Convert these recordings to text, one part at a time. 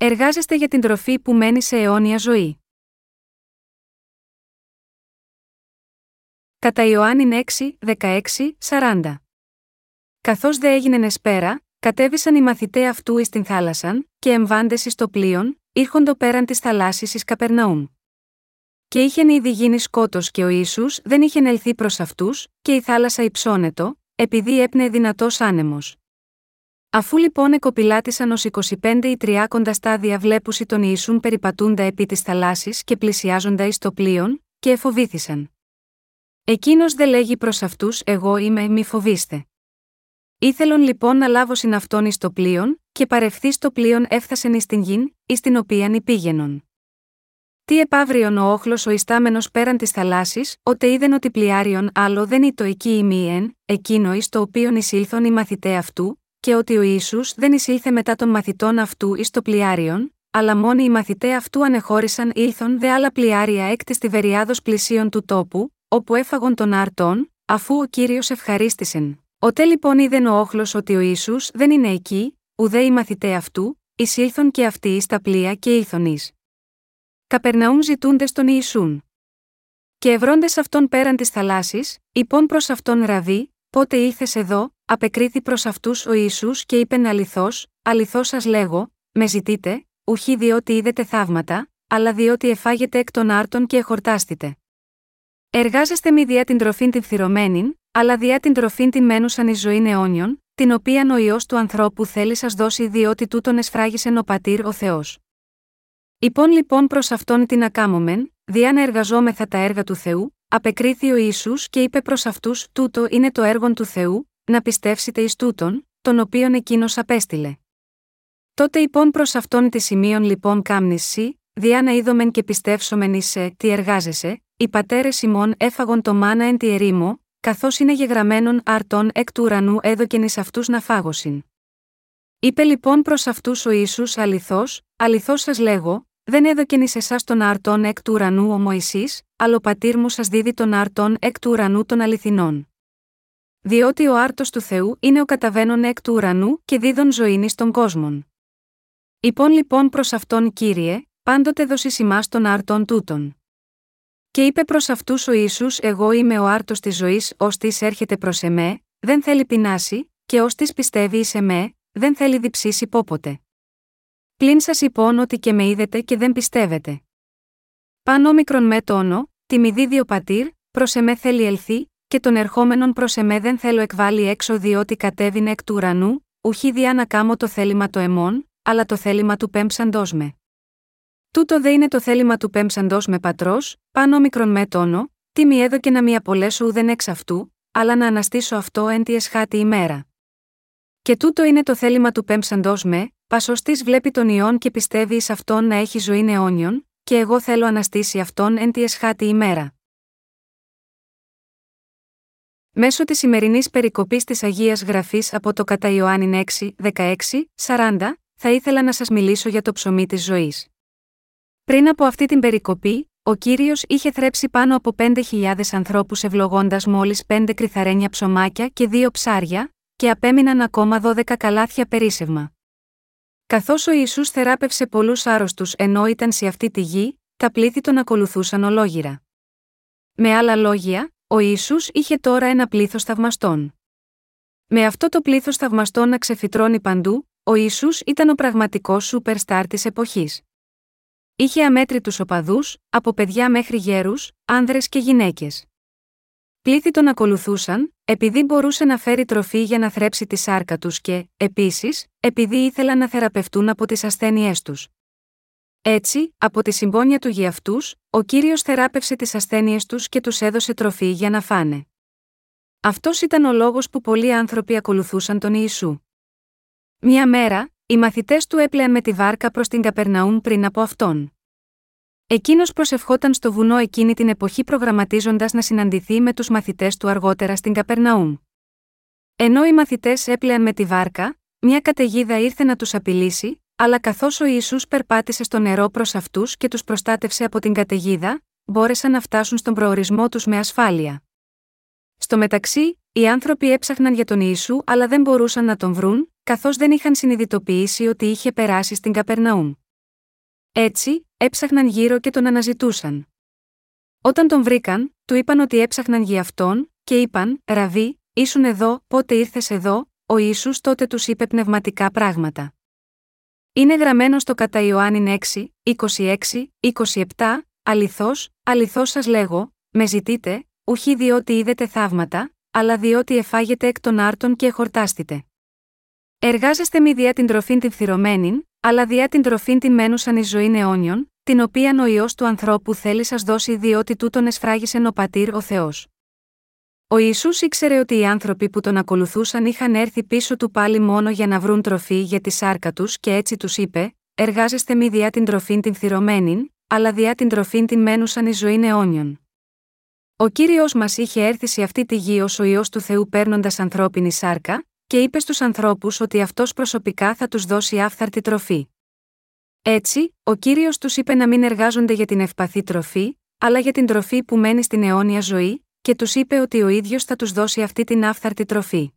Εργάζεστε για την τροφή που μένει σε αιώνια ζωή. Κατά Ιωάννη 6, 16, 40. Καθώς δε έγινε νεσπέρα, κατέβησαν οι μαθητέ αυτού εις την θάλασσαν, και εμβάντες εις το πλοίον, ήρχοντο πέραν της θαλάσσης εις Καπερναούμ. Και είχεν ήδη γίνει σκότος και ο Ιησούς δεν είχε ελθεί προς αυτούς, και η θάλασσα υψώνετο, επειδή έπνε δυνατός άνεμος. Αφού λοιπόν εκοπηλάτησαν ως 25 ή 30 στάδια βλέπουσι τον Ιησούν περιπατούντα επί της θαλάσσης και πλησιάζοντα εις το πλοίον, και εφοβήθησαν. Εκείνος δε λέγει προς αυτούς: Εγώ είμαι, μη φοβήστε. Ήθελον λοιπόν να λάβω συναυτόν εις το πλοίον, και παρευθεί το πλοίον έφθασεν εις την γην, εις την οποίαν υπήγαινον. Τι επαύριον ο όχλος ο ιστάμενος πέραν της θαλάσσης, ότε είδεν ότι πλοιάριον άλλο δεν είτο εκεί ημίεν, εκείνο εις το οποίον εισήλθον οι μαθητέ αυτού, και ότι ο Ισού δεν εισήλθε μετά των μαθητών αυτού εις το πλοιάριον, αλλά μόνοι οι μαθητέ αυτού ανεχώρησαν ήλθον δε άλλα πλοιάρια έκ της τιβεριάδος πλησίων του τόπου, όπου έφαγον τον άρτον, αφού ο κύριος ευχαρίστησεν. Ότε λοιπόν είδεν ο όχλος ότι ο Ισού δεν είναι εκεί, ουδέ οι μαθητέ αυτού, εισήλθον και αυτοί εις τα πλοία και ήλθον εις. Καπερναούν ζητούντε τον Ιησούν. Και ευρώντες αυτόν πέραν της θαλάσσης, υπόν προς αυτόν ραβή, πότε ήλθες εδώ, απεκρίθη προς αυτούς ο Ισού και είπεν αληθώς, αληθώς σας λέγω, με ζητείτε, ουχή διότι είδετε θαύματα, αλλά διότι εφάγετε εκ των άρτων και εχορτάστητε. Εργάζεστε μη διά την τροφήν την φθυρωμένη, αλλά διά την τροφήν την μένουσαν ει ζωή αιώνιον, την οποία ο ιό του ανθρώπου θέλει σας δώσει διότι τούτον εσφράγισεν ο πατήρ ο Θεός. Υπόν λοιπόν προς αυτόν την ακάμωμεν, διά να εργαζόμεθα τα έργα του Θεού, απεκρίθη ο Ιησούς και είπε προς αυτούς: Τούτο είναι το έργο του Θεού, να πιστεύσετε εις τούτον, τον οποίον εκείνος απέστειλε. Τότε υπόν προς αυτόν της σημείων λοιπόν κάμνηση, διά να είδομεν και πιστεύσομεν ει σε τι εργάζεσαι, οι πατέρε ημών έφαγον το μάνα εν τη ερήμο, καθώς είναι γεγραμμένον αρτών εκ του ουρανού έδωκεν εις αυτούς να φάγωσιν. Είπε λοιπόν προς αυτούς ο ίσου αληθώς, αληθώς σας λέγω, δεν έδωκεν εις εσάς τον αρτών εκ του ουρανού ο Μωυσής, αλλά ο πατήρ μου σας δίδει τον αρτών εκ του ουρανού των αληθινών. Διότι ο άρτος του Θεού είναι ο καταβαίνων εκ του ουρανού και δίδων ζωήνη των κόσμων. Υπόν λοιπόν προς αυτόν κύριε, πάντοτε δώσει ημά των αρτών τούτων. Και είπε προς αυτούς ο ίσου: Εγώ είμαι ο άρτος της ζωής, ως της έρχεται προς εμέ, δεν θέλει πεινάσει, και ως της πιστεύει εις εμέ, δεν θέλει διψήσει πόποτε. Πλην σας υπόν ότι και με είδετε και δεν πιστεύετε. Πάνω μικρον με τόνο, τη μη δίδει ο πατήρ, προς εμέ θέλει ελθεί, και τον ερχόμενον προς εμέ δεν θέλω εκβάλει έξω διότι κατέβηνε εκ του ουρανού, ουχή διά να κάμω το θέλημα το εμών, αλλά το θέλημα του πέμψαντός με. Τούτο δε είναι το θέλημα του πέμψαντός με πατρός, πάνω μικρον με τόνο, τι μη έδωκε να μη απολέσω ουδεν εξ αυτού, αλλά να αναστήσω αυτό εν τη εσχάτη ημέρα. Και τούτο είναι το θέλημα του πέμψαντός με, πασοστή βλέπει τον ιόν και πιστεύει εις αυτόν να έχει ζωή αιώνιον, και εγώ θέλω αναστήσει αυτόν εν τη εσχάτη ημέρα. Μέσω της σημερινής περικοπής της Αγίας Γραφής από το κατά Ιωάννη 6, 16, 40, θα ήθελα να σας μιλήσω για το ψωμί της ζωής. Πριν από αυτή την περικοπή, ο κύριος είχε θρέψει πάνω από 5.000 ανθρώπους ευλογώντας μόλις 5 κρυθαρένια ψωμάκια και 2 ψάρια, και απέμειναν ακόμα 12 καλάθια περίσευμα. Καθώς ο Ισού θεράπευσε πολλούς άρρωστους ενώ ήταν σε αυτή τη γη, τα πλήθη τον ακολουθούσαν ολόγυρα. Με άλλα λόγια, ο Ιησούς είχε τώρα ένα πλήθος θαυμαστών. Με αυτό το πλήθος θαυμαστών να ξεφυτρώνει παντού, ο Ιησούς ήταν ο πραγματικός σούπερ στάρ της εποχής. Είχε αμέτρητους οπαδούς, από παιδιά μέχρι γέρους, άνδρες και γυναίκες. Πλήθη τον ακολουθούσαν, επειδή μπορούσε να φέρει τροφή για να θρέψει τη σάρκα τους και, επίσης, επειδή ήθελαν να θεραπευτούν από τις ασθένειές τους. Έτσι, από τη συμπόνια του για αυτούς, ο κύριος θεράπευσε τις ασθένειες τους και τους έδωσε τροφή για να φάνε. Αυτός ήταν ο λόγος που πολλοί άνθρωποι ακολουθούσαν τον Ιησού. Μια μέρα, οι μαθητές του έπλεαν με τη βάρκα προς την Καπερναούμ πριν από αυτόν. Εκείνος προσευχόταν στο βουνό εκείνη την εποχή προγραμματίζοντας να συναντηθεί με τους μαθητές του αργότερα στην Καπερναούμ. Ενώ οι μαθητές έπλεαν με τη βάρκα, μια καταιγίδα ήρθε να τους απειλήσει, αλλά καθώς ο Ιησούς περπάτησε στο νερό προς αυτούς και τους προστάτευσε από την καταιγίδα, μπόρεσαν να φτάσουν στον προορισμό τους με ασφάλεια. Στο μεταξύ, οι άνθρωποι έψαχναν για τον Ιησού αλλά δεν μπορούσαν να τον βρουν, καθώς δεν είχαν συνειδητοποιήσει ότι είχε περάσει στην Καπερναούμ. Έτσι, έψαχναν γύρω και τον αναζητούσαν. Όταν τον βρήκαν, του είπαν ότι έψαχναν για αυτόν, και είπαν: Ραβί, ήσουν εδώ, πότε ήρθες εδώ, ο Ισού τότε τους είπε πνευματικά πράγματα. Είναι γραμμένο στο κατά Ιωάννη 6, 26, 27, αληθώς, αληθώς σας λέγω, με ζητείτε, ουχή διότι είδετε θαύματα, αλλά διότι εφάγετε εκ των άρτων και εχορτάστητε. Εργάζεστε μη διά την τροφήν την φθηρωμένην, αλλά διά την τροφήν την μένουσαν ει ζωή αιώνιον, την οποία ο ιό του ανθρώπου θέλει σας δώσει διότι τούτον εσφράγισεν ο πατήρ ο Θεός. Ο Ισού ήξερε ότι οι άνθρωποι που τον ακολουθούσαν είχαν έρθει πίσω του πάλι μόνο για να βρουν τροφή για τη σάρκα τους και έτσι τους είπε: Εργάζεστε μη διά την τροφήν την φθηρωμένην, αλλά διά την τροφήν την μένουσαν ει ζωή αιώνιον. Ο κύριος μας είχε έρθει σε αυτή τη γη ως ο ιό του Θεού παίρνοντας ανθρώπινη σάρκα, και είπε στους ανθρώπους ότι αυτός προσωπικά θα τους δώσει άφθαρτη τροφή. Έτσι, ο κύριος τους είπε να μην εργάζονται για την ευπαθή τροφή, αλλά για την τροφή που μένει στην αιώνια ζωή, και τους είπε ότι ο ίδιος θα τους δώσει αυτή την άφθαρτη τροφή.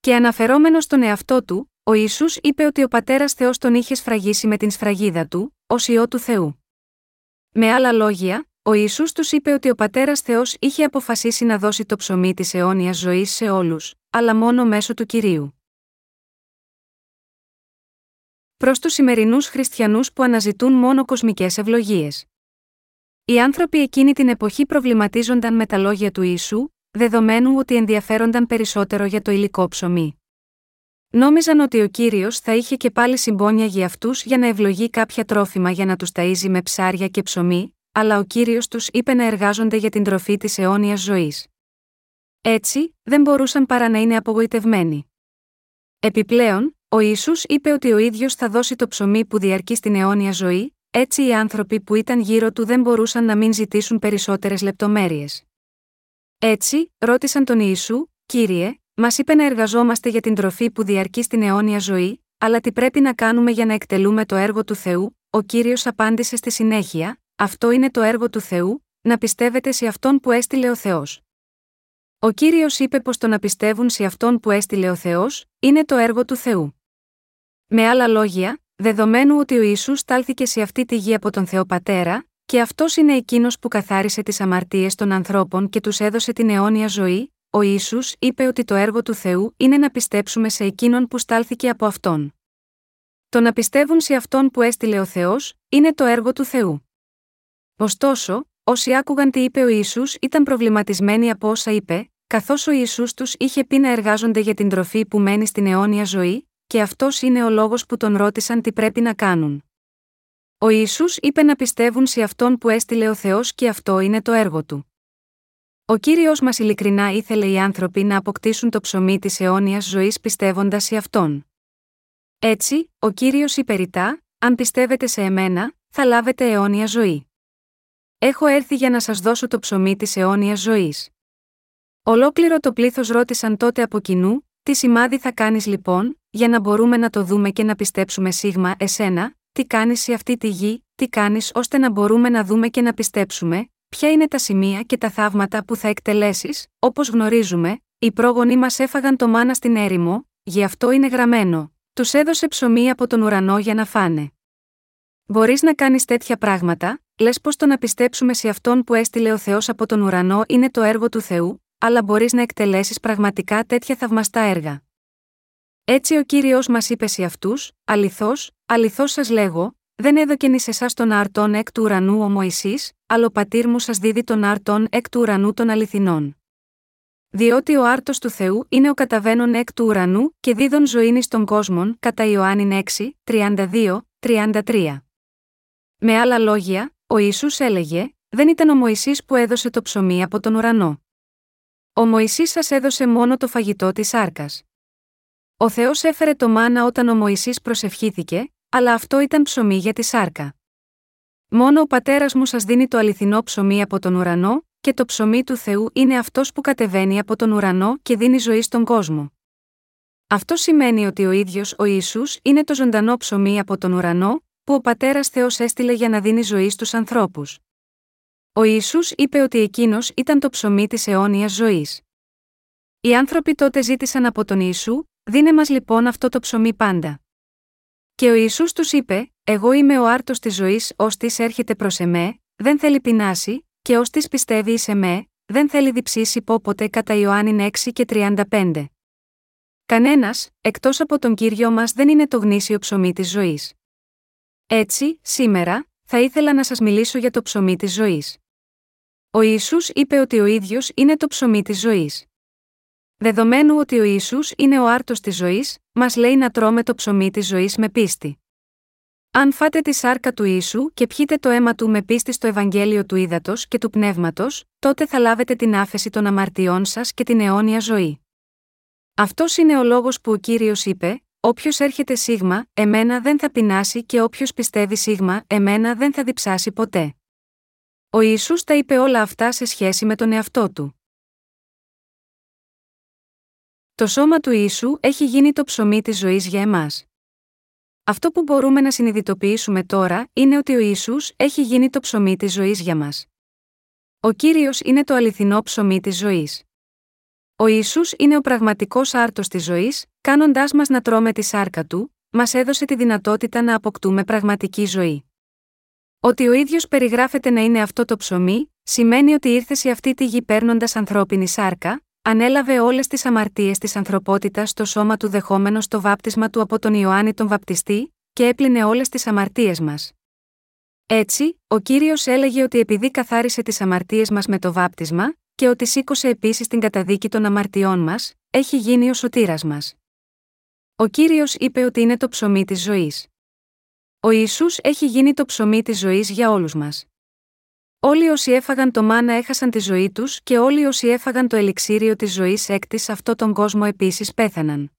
Και αναφερόμενος στον εαυτό του, ο Ισού είπε ότι ο πατέρας Θεός τον είχε σφραγίσει με την σφραγίδα του, ως ιό του Θεού. Με άλλα λόγια, ο Ισού τους είπε ότι ο πατέρας Θεός είχε αποφασίσει να δώσει το ψωμί της αιώνιας ζωής σε όλους, αλλά μόνο μέσω του κυρίου. Προς τους σημερινούς χριστιανούς που αναζητούν μόνο κοσμικές ευλογίες. Οι άνθρωποι εκείνη την εποχή προβληματίζονταν με τα λόγια του Ιησού, δεδομένου ότι ενδιαφέρονταν περισσότερο για το υλικό ψωμί. Νόμιζαν ότι ο κύριος θα είχε και πάλι συμπόνια για αυτούς για να ευλογεί κάποια τρόφιμα για να τους ταΐζει με ψάρια και ψωμί, αλλά ο κύριος τους είπε να εργάζονται για την τροφή της αιώνιας ζωής. Έτσι, δεν μπορούσαν παρά να είναι απογοητευμένοι. Επιπλέον, ο Ισού είπε ότι ο ίδιος θα δώσει το ψωμί που διαρκεί στην αιώνια ζωή, έτσι οι άνθρωποι που ήταν γύρω του δεν μπορούσαν να μην ζητήσουν περισσότερες λεπτομέρειες. Έτσι, ρώτησαν τον Ιησού, Κύριε, μας είπε να εργαζόμαστε για την τροφή που διαρκεί στην αιώνια ζωή, αλλά τι πρέπει να κάνουμε για να εκτελούμε το έργο του Θεού, ο κύριος απάντησε στη συνέχεια, Αυτό είναι το έργο του Θεού, να πιστεύετε σε αυτόν που έστειλε ο Θεός. Ο κύριος είπε πως το να πιστεύουν σε αυτόν που έστειλε ο Θεός, είναι το έργο του Θεού. Με άλλα λόγια, δεδομένου ότι ο Ισού στάλθηκε σε αυτή τη γη από τον Θεό Πατέρα, και αυτός είναι εκείνος που καθάρισε τις αμαρτίες των ανθρώπων και τους έδωσε την αιώνια ζωή, ο Ισού είπε ότι το έργο του Θεού είναι να πιστέψουμε σε εκείνον που στάλθηκε από αυτόν. Το να πιστεύουν σε αυτόν που έστειλε ο Θεός, είναι το έργο του Θεού. Ωστόσο, όσοι άκουγαν τι είπε ο Ισού ήταν προβληματισμένοι από όσα είπε, καθώς ο Ισού τους είχε πει να εργάζονται για την τροφή που μένει στην αιώνια ζωή, και αυτός είναι ο λόγος που τον ρώτησαν τι πρέπει να κάνουν. Ο Ισού είπε να πιστεύουν σε αυτόν που έστειλε ο Θεός και αυτό είναι το έργο του. Ο κύριος μας ειλικρινά ήθελε οι άνθρωποι να αποκτήσουν το ψωμί της αιώνιας ζωής πιστεύοντας σε αυτόν. Έτσι, ο κύριος είπε ρητά: Αν πιστεύετε σε εμένα, θα λάβετε αιώνια ζωή. Έχω έρθει για να σας δώσω το ψωμί της αιώνιας ζωής. Ολόκληρο το πλήθος ρώτησαν τότε από κοινού: Τι σημάδι θα κάνεις λοιπόν, για να μπορούμε να το δούμε και να πιστέψουμε σίγμα εσένα, τι κάνεις σε αυτή τη γη, τι κάνεις ώστε να μπορούμε να δούμε και να πιστέψουμε, ποια είναι τα σημεία και τα θαύματα που θα εκτελέσεις, όπως γνωρίζουμε, οι πρόγονοι μας έφαγαν το μάνα στην έρημο, γι' αυτό είναι γραμμένο. Τους έδωσε ψωμί από τον ουρανό για να φάνε. Μπορείς να κάνεις τέτοια πράγματα, λες πως το να πιστέψουμε σε αυτόν που έστειλε ο Θεός από τον ουρανό είναι το έργο του Θεού, αλλά μπορείς να εκτελέσεις πραγματικά τέτοια θαυμαστά έργα. Έτσι ο κύριος μας είπε σε αυτούς: Αληθώς, αληθώς σας λέγω, δεν έδωκεν εις εσάς τον αρτών εκ του ουρανού ο Μωησή, αλλά ο πατήρ μου σας δίδει τον αρτών εκ του ουρανού των αληθινών. Διότι ο άρτος του Θεού είναι ο καταβαίνων εκ του ουρανού και δίδων ζωήνη των κόσμων, κατά Ιωάννη 6, 32, 33. Με άλλα λόγια, ο Ιησούς έλεγε: Δεν ήταν ο Μωησής που έδωσε το ψωμί από τον ουρανό. Ο Μωησής σας έδωσε μόνο το φαγητό της άρκας. Ο Θεός έφερε το μάνα όταν ο Μωυσής προσευχήθηκε, αλλά αυτό ήταν ψωμί για τη σάρκα. Μόνο ο πατέρας μου σας δίνει το αληθινό ψωμί από τον ουρανό, και το ψωμί του Θεού είναι αυτός που κατεβαίνει από τον ουρανό και δίνει ζωή στον κόσμο. Αυτό σημαίνει ότι ο ίδιος ο Ισού είναι το ζωντανό ψωμί από τον ουρανό, που ο πατέρας Θεός έστειλε για να δίνει ζωή στους ανθρώπους. Ο Ιησούς είπε ότι εκείνος ήταν το ψωμί της αιώνιας ζωής. Οι άνθρωποι τότε ζήτησαν από τον Ιησού, Δίνε μας λοιπόν αυτό το ψωμί πάντα. Και ο Ισού τους είπε: Εγώ είμαι ο άρτος της ζωής, ως της έρχεται προς εμέ, δεν θέλει πεινάσει, και ως της πιστεύει εις εμέ, δεν θέλει διψήσει πόποτε κατά Ιωάννη 6 και 35. Κανένας, εκτός από τον κύριο μας δεν είναι το γνήσιο ψωμί της ζωής. Έτσι, σήμερα, θα ήθελα να σας μιλήσω για το ψωμί της ζωής. Ο Ιησούς είπε ότι ο ίδιος είναι το ψωμί της ζωής. Δεδομένου ότι ο Ιησούς είναι ο άρτος της ζωής, μας λέει να τρώμε το ψωμί της ζωής με πίστη. Αν φάτε τη σάρκα του Ιησού και πιείτε το αίμα του με πίστη στο Ευαγγέλιο του Ήδατος και του Πνεύματος, τότε θα λάβετε την άφεση των αμαρτιών σας και την αιώνια ζωή. Αυτός είναι ο λόγος που ο κύριος είπε: Όποιος έρχεται σίγμα, εμένα δεν θα πεινάσει και όποιος πιστεύει σίγμα, εμένα δεν θα διψάσει ποτέ. Ο Ιησούς τα είπε όλα αυτά σε σχέση με τον εαυτό του. Το σώμα του Ιησού έχει γίνει το ψωμί της ζωής για εμάς. Αυτό που μπορούμε να συνειδητοποιήσουμε τώρα είναι ότι ο Ιησούς έχει γίνει το ψωμί της ζωής για μας. Ο Κύριος είναι το αληθινό ψωμί της ζωής. Ο Ιησούς είναι ο πραγματικός άρτος της ζωής, κάνοντάς μας να τρώμε τη σάρκα του, μας έδωσε τη δυνατότητα να αποκτούμε πραγματική ζωή. Ότι ο ίδιος περιγράφεται να είναι αυτό το ψωμί, σημαίνει ότι ήρθε σε αυτή τη γη παίρνοντας ανθρώπινη σάρκα, ανέλαβε όλες τις αμαρτίες της ανθρωπότητας στο σώμα του δεχόμενος το βάπτισμα του από τον Ιωάννη τον Βαπτιστή, και έπλυνε όλες τις αμαρτίες μας. Έτσι, ο κύριος έλεγε ότι επειδή καθάρισε τις αμαρτίες μας με το βάπτισμα, και ότι σήκωσε επίσης την καταδίκη των αμαρτιών μας, έχει γίνει ο σωτήρας μας. Ο κύριος είπε ότι είναι το ψωμί της ζωής. Ο Ιησούς έχει γίνει το ψωμί της ζωής για όλους μας. Όλοι όσοι έφαγαν το μάνα έχασαν τη ζωή τους και όλοι όσοι έφαγαν το ελιξίριο της ζωής έκτης σε αυτόν τον κόσμο επίσης πέθαναν.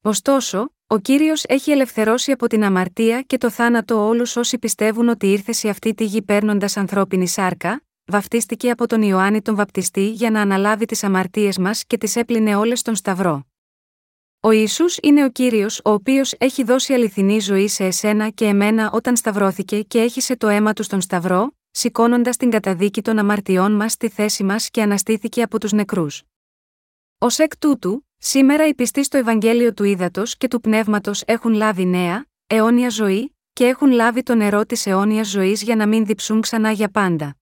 Ωστόσο, ο κύριος έχει ελευθερώσει από την αμαρτία και το θάνατο όλους όσοι πιστεύουν ότι ήρθε σε αυτή τη γη παίρνοντας ανθρώπινη σάρκα, βαφτίστηκε από τον Ιωάννη τον Βαπτιστή για να αναλάβει τις αμαρτίες μας και τις έπλυνε όλες στον Σταυρό. Ο Ιησούς είναι ο κύριος ο οποίος έχει δώσει αληθινή ζωή σε εσένα και εμένα όταν σταυρώθηκε και έχισε το αίμα του στον Σταυρό, σηκώνοντας την καταδίκη των αμαρτιών μας στη θέση μας και αναστήθηκε από τους νεκρούς. Ω εκ τούτου, σήμερα οι πιστοί στο Ευαγγέλιο του Ήδατος και του Πνεύματος έχουν λάβει νέα, αιώνια ζωή, και έχουν λάβει το νερό της αιώνιας ζωής για να μην διψούν ξανά για πάντα.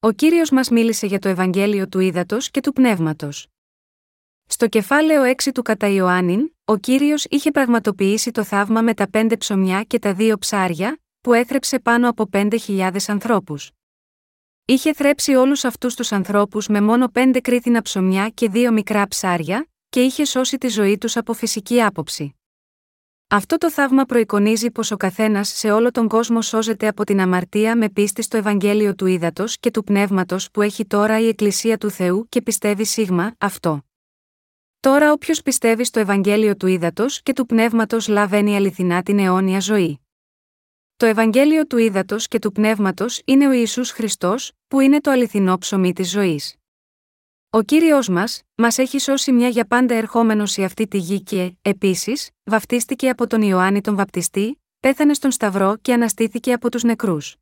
Ο κύριος μας μίλησε για το Ευαγγέλιο του Ήδατος και του Πνεύματος. Στο κεφάλαιο 6 του κατά Ιωάννην, ο κύριος είχε πραγματοποιήσει το θαύμα με τα πέντε ψωμιά και τα δύο ψάρια, που έθρεψε πάνω από 5.000 ανθρώπους. Είχε θρέψει όλους αυτούς τους ανθρώπους με μόνο πέντε κρίθινα ψωμιά και δύο μικρά ψάρια, και είχε σώσει τη ζωή τους από φυσική άποψη. Αυτό το θαύμα προεικονίζει πως ο καθένας σε όλο τον κόσμο σώζεται από την αμαρτία με πίστη στο Ευαγγέλιο του Ήδατος και του Πνεύματος που έχει τώρα η Εκκλησία του Θεού και πιστεύει σίγμα αυτό. Τώρα όποιος πιστεύει στο Ευαγγέλιο του Ήδατος και του Πνεύματος λαβαίνει αληθινά την αιώνια ζωή. Το Ευαγγέλιο του Ήδατος και του Πνεύματος είναι ο Ιησούς Χριστός, που είναι το αληθινό ψωμί της ζωής. Ο κύριος μας, μας έχει σώσει μια για πάντα ερχόμενος σε αυτή τη γη και, επίσης, βαφτίστηκε από τον Ιωάννη τον Βαπτιστή, πέθανε στον Σταυρό και αναστήθηκε από τους νεκρούς.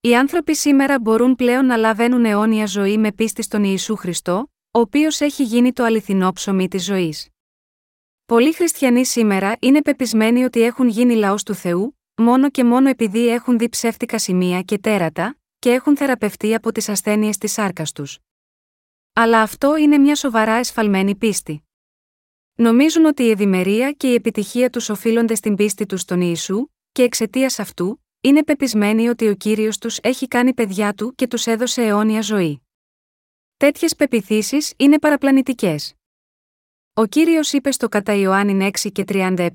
Οι άνθρωποι σήμερα μπορούν πλέον να λαβαίνουν αιώνια ζωή με πίστη στον Ιησού Χριστό, ο οποίος έχει γίνει το αληθινό ψωμί της ζωής. Πολλοί χριστιανοί σήμερα είναι πεπισμένοι ότι έχουν γίνει λαός του Θεού, μόνο και μόνο επειδή έχουν δει ψεύτικα σημεία και τέρατα, και έχουν θεραπευτεί από τις ασθένειες της σάρκας τους. Αλλά αυτό είναι μια σοβαρά εσφαλμένη πίστη. Νομίζουν ότι η ευημερία και η επιτυχία τους οφείλονται στην πίστη τους στον Ιησού, και εξαιτίας αυτού, είναι πεπισμένοι ότι ο κύριος τους έχει κάνει παιδιά του και τους έδωσε αιώνια ζωή. Τέτοιες πεπιθήσεις είναι παραπλανητικές. Ο κύριος είπε στο κατά Ιωάννη 6 και 37,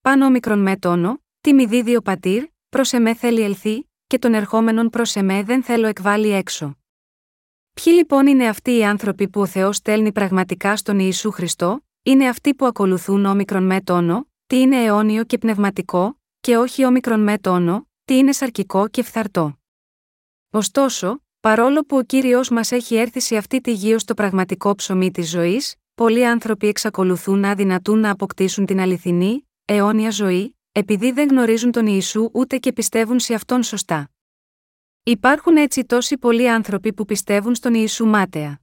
πάνω ομικρον με τόνο, τι μη δίδει ο πατήρ, προς εμέ θέλει ελθεί, και τον ερχόμενον προς εμέ δεν θέλω εκβάλει έξω. Ποιοι λοιπόν είναι αυτοί οι άνθρωποι που ο Θεός στέλνει πραγματικά στον Ιησού Χριστό, είναι αυτοί που ακολουθούν όμικρον με τόνο, τι είναι αιώνιο και πνευματικό, και όχι όμικρον με τόνο, τι είναι σαρκικό και φθαρτό. Ωστόσο, παρόλο που ο κύριος μας έχει έρθει σε αυτή τη γη ως το πραγματικό ψωμί της ζωής, πολλοί άνθρωποι εξακολουθούν να αδυνατούν να αποκτήσουν την αληθινή, αιώνια ζωή, επειδή δεν γνωρίζουν τον Ιησού ούτε και πιστεύουν σε αυτόν σωστά. Υπάρχουν έτσι τόσοι πολλοί άνθρωποι που πιστεύουν στον Ιησού μάταια.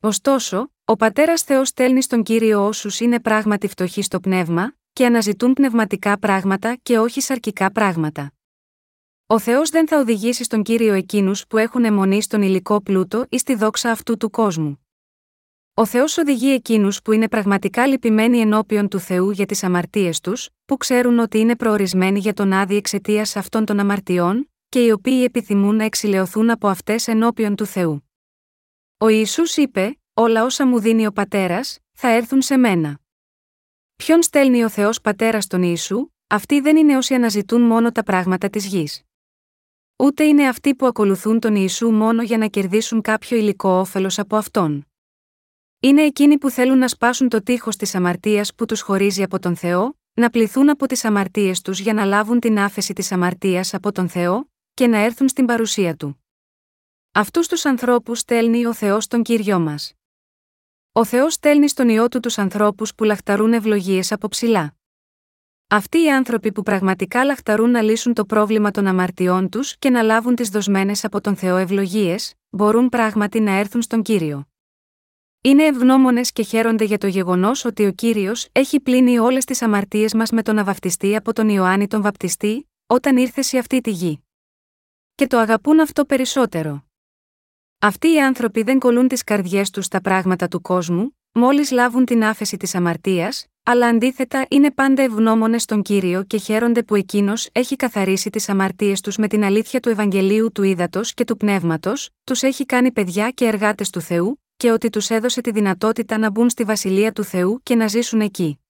Ωστόσο, ο πατέρας Θεός στέλνει στον κύριο όσους είναι πράγματι φτωχοί στο πνεύμα, και αναζητούν πνευματικά πράγματα και όχι σαρκικά πράγματα. Ο Θεός δεν θα οδηγήσει στον κύριο εκείνους που έχουν αιμονή στον υλικό πλούτο ή στη δόξα αυτού του κόσμου. Ο Θεός οδηγεί εκείνους που είναι πραγματικά λυπημένοι ενώπιον του Θεού για τις αμαρτίες τους, που ξέρουν ότι είναι προορισμένοι για τον άδει εξαιτίας αυτών των αμαρτιών, και οι οποίοι επιθυμούν να εξηλαιωθούν από αυτές ενώπιον του Θεού. Ο Ισού είπε: Όλα όσα μου δίνει ο πατέρας, θα έρθουν σε μένα. Ποιον στέλνει ο Θεός Πατέρας στον Ιησού, αυτοί δεν είναι όσοι αναζητούν μόνο τα πράγματα της γης. Ούτε είναι αυτοί που ακολουθούν τον Ιησού μόνο για να κερδίσουν κάποιο υλικό όφελος από αυτόν. Είναι εκείνοι που θέλουν να σπάσουν το τείχος της αμαρτίας που τους χωρίζει από τον Θεό, να πληθούν από τις αμαρτίες τους για να λάβουν την άφεση της αμαρτίας από τον Θεό, και να έρθουν στην παρουσία του. Αυτούς τους ανθρώπους στέλνει ο Θεός τον κύριο μας. Ο Θεός στέλνει στον ιό του τους ανθρώπους που λαχταρούν ευλογίες από ψηλά. Αυτοί οι άνθρωποι που πραγματικά λαχταρούν να λύσουν το πρόβλημα των αμαρτιών τους και να λάβουν τις δοσμένες από τον Θεό ευλογίες, μπορούν πράγματι να έρθουν στον κύριο. Είναι ευγνώμονες και χαίρονται για το γεγονός ότι ο κύριος έχει πλύνει όλες τις αμαρτίες μας με τον αβαπτιστή από τον Ιωάννη τον Βαπτιστή, όταν ήρθε σε αυτή τη γη. Και το αγαπούν αυτό περισσότερο. Αυτοί οι άνθρωποι δεν κολλούν τις καρδιές τους στα πράγματα του κόσμου, μόλις λάβουν την άφεση της αμαρτίας, αλλά αντίθετα είναι πάντα ευγνώμονες στον κύριο και χαίρονται που εκείνος έχει καθαρίσει τις αμαρτίες τους με την αλήθεια του Ευαγγελίου του Ήδατος και του Πνεύματος, τους έχει κάνει παιδιά και εργάτες του Θεού, και ότι τους έδωσε τη δυνατότητα να μπουν στη βασιλεία του Θεού και να ζήσουν εκεί.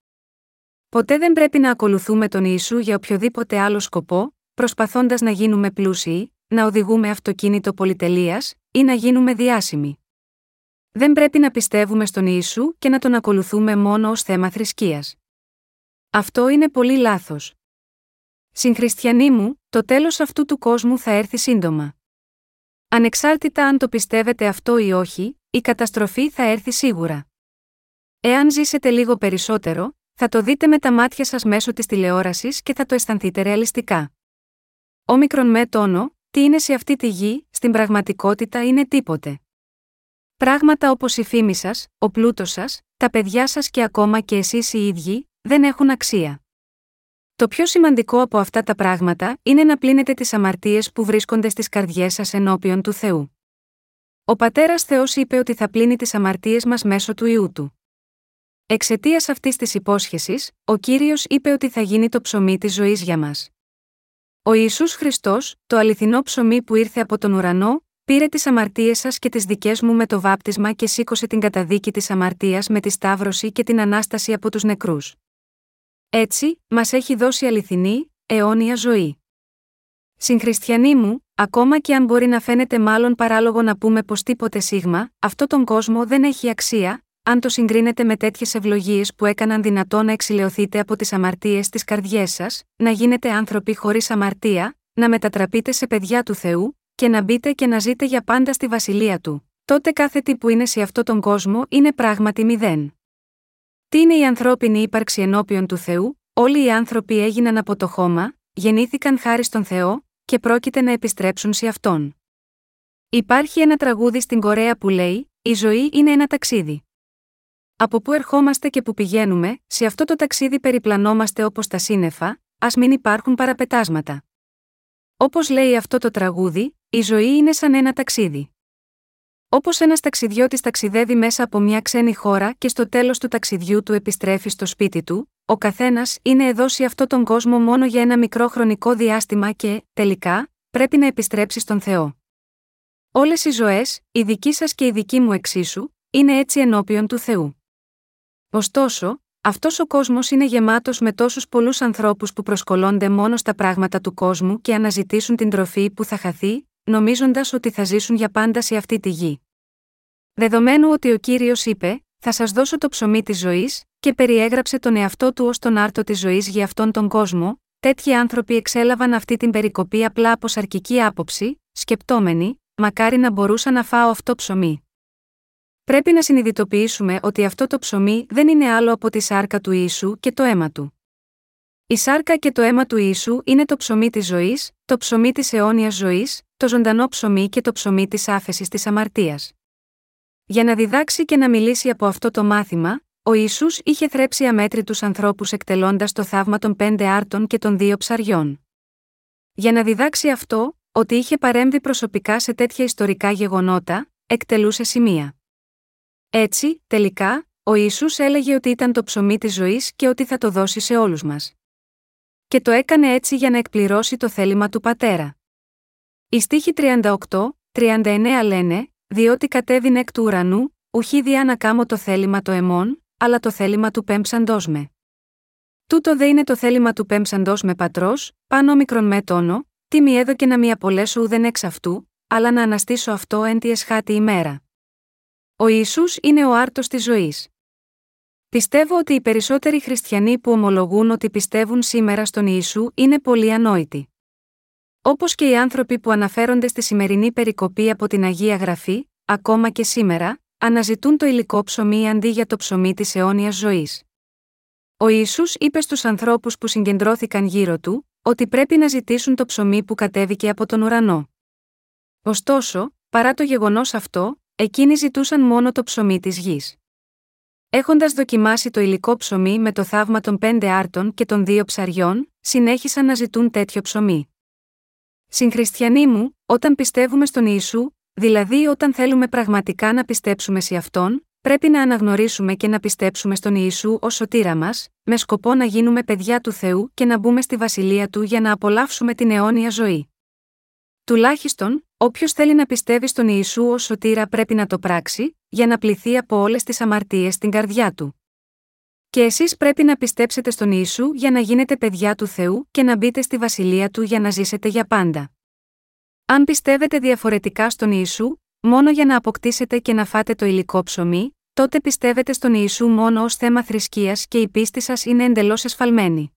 Ποτέ δεν πρέπει να ακολουθούμε τον Ιησού για οποιοδήποτε άλλο σκοπό, προσπαθώντας να γίνουμε πλούσιοι, να οδηγούμε αυτοκίνητο πολυτελείας ή να γίνουμε διάσημοι. Δεν πρέπει να πιστεύουμε στον Ιησού και να τον ακολουθούμε μόνο ως θέμα θρησκείας. Αυτό είναι πολύ λάθος. Συγχριστιανοί μου, το τέλος αυτού του κόσμου θα έρθει σύντομα. Ανεξάρτητα αν το πιστεύετε αυτό ή όχι, η καταστροφή θα έρθει σίγουρα. Εάν ζήσετε λίγο περισσότερο, θα το δείτε με τα μάτια σας μέσω της τηλεόρασης και θα το αισθανθείτε ρεαλιστικά. Όμικρον με τόνο, τι είναι σε αυτή τη γη, στην πραγματικότητα είναι τίποτε. Πράγματα όπως η φήμη σας, ο πλούτος σας, τα παιδιά σας και ακόμα και εσείς οι ίδιοι, δεν έχουν αξία. Το πιο σημαντικό από αυτά τα πράγματα είναι να πλύνετε τις αμαρτίες που βρίσκονται στις καρδιές σας ενώπιον του Θεού. Ο πατέρας Θεός είπε ότι θα πλύνει τις αμαρτίες μας μέσω του ιού του. Εξαιτίας αυτής της υπόσχεσης, ο κύριος είπε ότι θα γίνει το ψωμί της ζωής για μας. Ο Ισού Χριστός, το αληθινό ψωμί που ήρθε από τον ουρανό, πήρε τις αμαρτίες σας και τις δικές μου με το βάπτισμα και σήκωσε την καταδίκη της αμαρτίας με τη σταύρωση και την ανάσταση από τους νεκρούς. Έτσι, μας έχει δώσει αληθινή, αιώνια ζωή. Συγχριστιανοί μου, ακόμα και αν μπορεί να φαίνεται μάλλον παράλογο να πούμε πως τίποτε σίγμα, αυτό τον κόσμο δεν έχει αξία, αν το συγκρίνετε με τέτοιες ευλογίες που έκαναν δυνατό να εξηλαιωθείτε από τις αμαρτίες της καρδιές σας, να γίνετε άνθρωποι χωρίς αμαρτία, να μετατραπείτε σε παιδιά του Θεού, και να μπείτε και να ζείτε για πάντα στη βασιλεία του, τότε κάθε τι που είναι σε αυτό τον κόσμο είναι πράγματι μηδέν. Τι είναι η ανθρώπινη ύπαρξη ενώπιον του Θεού, όλοι οι άνθρωποι έγιναν από το χώμα, γεννήθηκαν χάρη στον Θεό, και πρόκειται να επιστρέψουν σε αυτόν. Υπάρχει ένα τραγούδι στην Κορέα που λέει: Η ζωή είναι ένα ταξίδι. Από πού ερχόμαστε και πού πηγαίνουμε, σε αυτό το ταξίδι περιπλανόμαστε όπως τα σύννεφα, ας μην υπάρχουν παραπετάσματα. Όπως λέει αυτό το τραγούδι, η ζωή είναι σαν ένα ταξίδι. Όπως ένας ταξιδιώτης ταξιδεύει μέσα από μια ξένη χώρα και στο τέλος του ταξιδιού του επιστρέφει στο σπίτι του, ο καθένας είναι εδώ σε αυτόν τον κόσμο μόνο για ένα μικρό χρονικό διάστημα και, τελικά, πρέπει να επιστρέψει στον Θεό. Όλες οι ζωές, η δική σας και η δική μου εξίσου, είναι έτσι ενώπιον του Θεού. Ωστόσο, αυτός ο κόσμος είναι γεμάτος με τόσους πολλούς ανθρώπους που προσκολώνται μόνο στα πράγματα του κόσμου και αναζητήσουν την τροφή που θα χαθεί, νομίζοντας ότι θα ζήσουν για πάντα σε αυτή τη γη. Δεδομένου ότι ο κύριος είπε: Θα σας δώσω το ψωμί της ζωής, και περιέγραψε τον εαυτό του ως τον άρτο της ζωής για αυτόν τον κόσμο, τέτοιοι άνθρωποι εξέλαβαν αυτή την περικοπή απλά από σαρκική άποψη, σκεπτόμενοι, μακάρι να μπορούσα να φάω αυτό ψωμί. Πρέπει να συνειδητοποιήσουμε ότι αυτό το ψωμί δεν είναι άλλο από τη σάρκα του Ιησού και το αίμα του. Η σάρκα και το αίμα του Ιησού είναι το ψωμί της ζωής, το ψωμί της αιώνιας ζωής, το ζωντανό ψωμί και το ψωμί της άφεσης της αμαρτίας. Για να διδάξει και να μιλήσει από αυτό το μάθημα, ο Ιησούς είχε θρέψει αμέτρητους ανθρώπους εκτελώντας το θαύμα των πέντε άρτων και των δύο ψαριών. Για να διδάξει αυτό, ότι είχε παρέμβει προσωπικά σε τέτοια ιστορικά γεγονότα, εκτελούσε σημεία. Έτσι, τελικά, ο Ιησούς έλεγε ότι ήταν το ψωμί της ζωής και ότι θα το δώσει σε όλους μας. Και το έκανε έτσι για να εκπληρώσει το θέλημα του πατέρα. Οι στίχοι 38, 39 λένε, διότι κατέβηνε εκ του ουρανού, ουχή διά να κάμω το θέλημα το εμών, αλλά το θέλημα του πέμψαντός με. Τούτο δε είναι το θέλημα του πέμψαντός με πατρός, πάνω μικρον με τόνο, τι μη έδωκε να μη απολέσω ουδεν εξ αυτού, αλλά να αναστήσω αυτό εν τη εσχάτη ημέρα. Ο Ισού είναι ο άρτος της ζωής. Πιστεύω ότι οι περισσότεροι χριστιανοί που ομολογούν ότι πιστεύουν σήμερα στον Ιησού είναι πολύ ανόητοι. Όπως και οι άνθρωποι που αναφέρονται στη σημερινή περικοπή από την Αγία Γραφή, ακόμα και σήμερα, αναζητούν το υλικό ψωμί αντί για το ψωμί της αιώνιας ζωής. Ο Ισού είπε στους ανθρώπους που συγκεντρώθηκαν γύρω του, ότι πρέπει να ζητήσουν το ψωμί που κατέβηκε από τον ουρανό. Ωστόσο, παρά το γεγονός αυτό, εκείνοι ζητούσαν μόνο το ψωμί της γης. Έχοντας δοκιμάσει το υλικό ψωμί με το θαύμα των πέντε άρτων και των δύο ψαριών, συνέχισαν να ζητούν τέτοιο ψωμί. Συγχριστιανοί μου, όταν πιστεύουμε στον Ιησού, δηλαδή όταν θέλουμε πραγματικά να πιστέψουμε σε αυτόν, πρέπει να αναγνωρίσουμε και να πιστέψουμε στον Ιησού ως σωτήρα μας, με σκοπό να γίνουμε παιδιά του Θεού και να μπούμε στη βασιλεία του για να απολαύσουμε την αιώνια ζωή. Τουλάχιστον, όποιος θέλει να πιστεύει στον Ιησού ως σωτήρα πρέπει να το πράξει, για να πληθεί από όλες τις αμαρτίες στην καρδιά του. Και εσείς πρέπει να πιστέψετε στον Ιησού για να γίνετε παιδιά του Θεού και να μπείτε στη βασιλεία του για να ζήσετε για πάντα. Αν πιστεύετε διαφορετικά στον Ιησού, μόνο για να αποκτήσετε και να φάτε το υλικό ψωμί, τότε πιστεύετε στον Ιησού μόνο ως θέμα θρησκείας και η πίστη σας είναι εντελώς εσφαλμένη.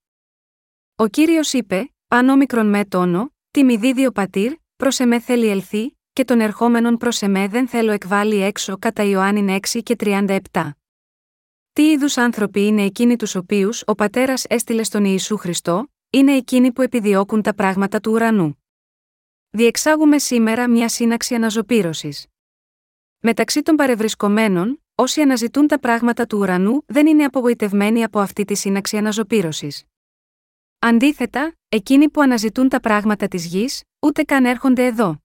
Ο κύριος είπε: Πάνω μικρον με τόνο, τι μη δίδει ο πατήρ, προς εμέ θέλει ελθεί, και τον ερχόμενον προς εμέ δεν θέλω εκβάλει έξω κατά Ιωάννη 6 και 37. Τι είδους άνθρωποι είναι εκείνοι τους οποίους ο πατέρας έστειλε στον Ιησού Χριστό, είναι εκείνοι που επιδιώκουν τα πράγματα του ουρανού. Διεξάγουμε σήμερα μια σύναξη αναζωπήρωσης. Μεταξύ των παρευρισκομένων, όσοι αναζητούν τα πράγματα του ουρανού δεν είναι απογοητευμένοι από αυτή τη σύναξη αναζωπήρωσης. Αντίθετα, εκείνοι που αναζητούν τα πράγματα της γης, ούτε καν έρχονται εδώ.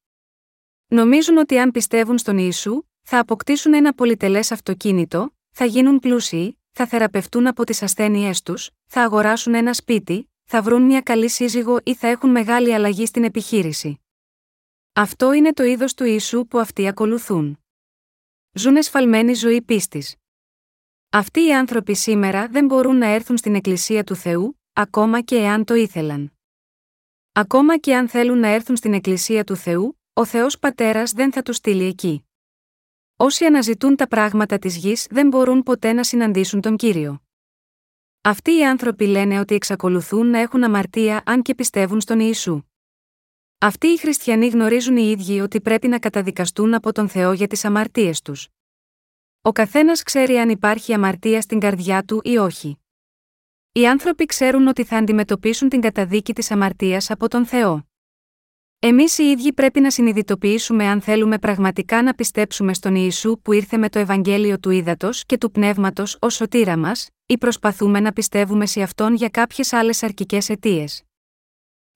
Νομίζουν ότι αν πιστεύουν στον Ιησού, θα αποκτήσουν ένα πολυτελές αυτοκίνητο, θα γίνουν πλούσιοι, θα θεραπευτούν από τις ασθένειές τους, θα αγοράσουν ένα σπίτι, θα βρουν μια καλή σύζυγο ή θα έχουν μεγάλη αλλαγή στην επιχείρηση. Αυτό είναι το είδος του Ιησού που αυτοί ακολουθούν. Ζουν εσφαλμένη ζωή πίστης. Αυτοί οι άνθρωποι σήμερα δεν μπορούν να έρθουν στην Εκκλησία του Θεού, ακόμα και εάν το ήθελαν. Ακόμα και αν θέλουν να έρθουν στην Εκκλησία του Θεού, ο Θεός Πατέρας δεν θα τους στείλει εκεί. Όσοι αναζητούν τα πράγματα της γης δεν μπορούν ποτέ να συναντήσουν τον Κύριο. Αυτοί οι άνθρωποι λένε ότι εξακολουθούν να έχουν αμαρτία αν και πιστεύουν στον Ιησού. Αυτοί οι χριστιανοί γνωρίζουν οι ίδιοι ότι πρέπει να καταδικαστούν από τον Θεό για τις αμαρτίες τους. Ο καθένας ξέρει αν υπάρχει αμαρτία στην καρδιά του ή όχι. Οι άνθρωποι ξέρουν ότι θα αντιμετωπίσουν την καταδίκη της αμαρτίας από τον Θεό. Εμείς οι ίδιοι πρέπει να συνειδητοποιήσουμε αν θέλουμε πραγματικά να πιστέψουμε στον Ιησού που ήρθε με το Ευαγγέλιο του Ήδατος και του Πνεύματος ως σωτήρα μας, ή προσπαθούμε να πιστεύουμε σε αυτόν για κάποιες άλλες αρκικέ αιτίες.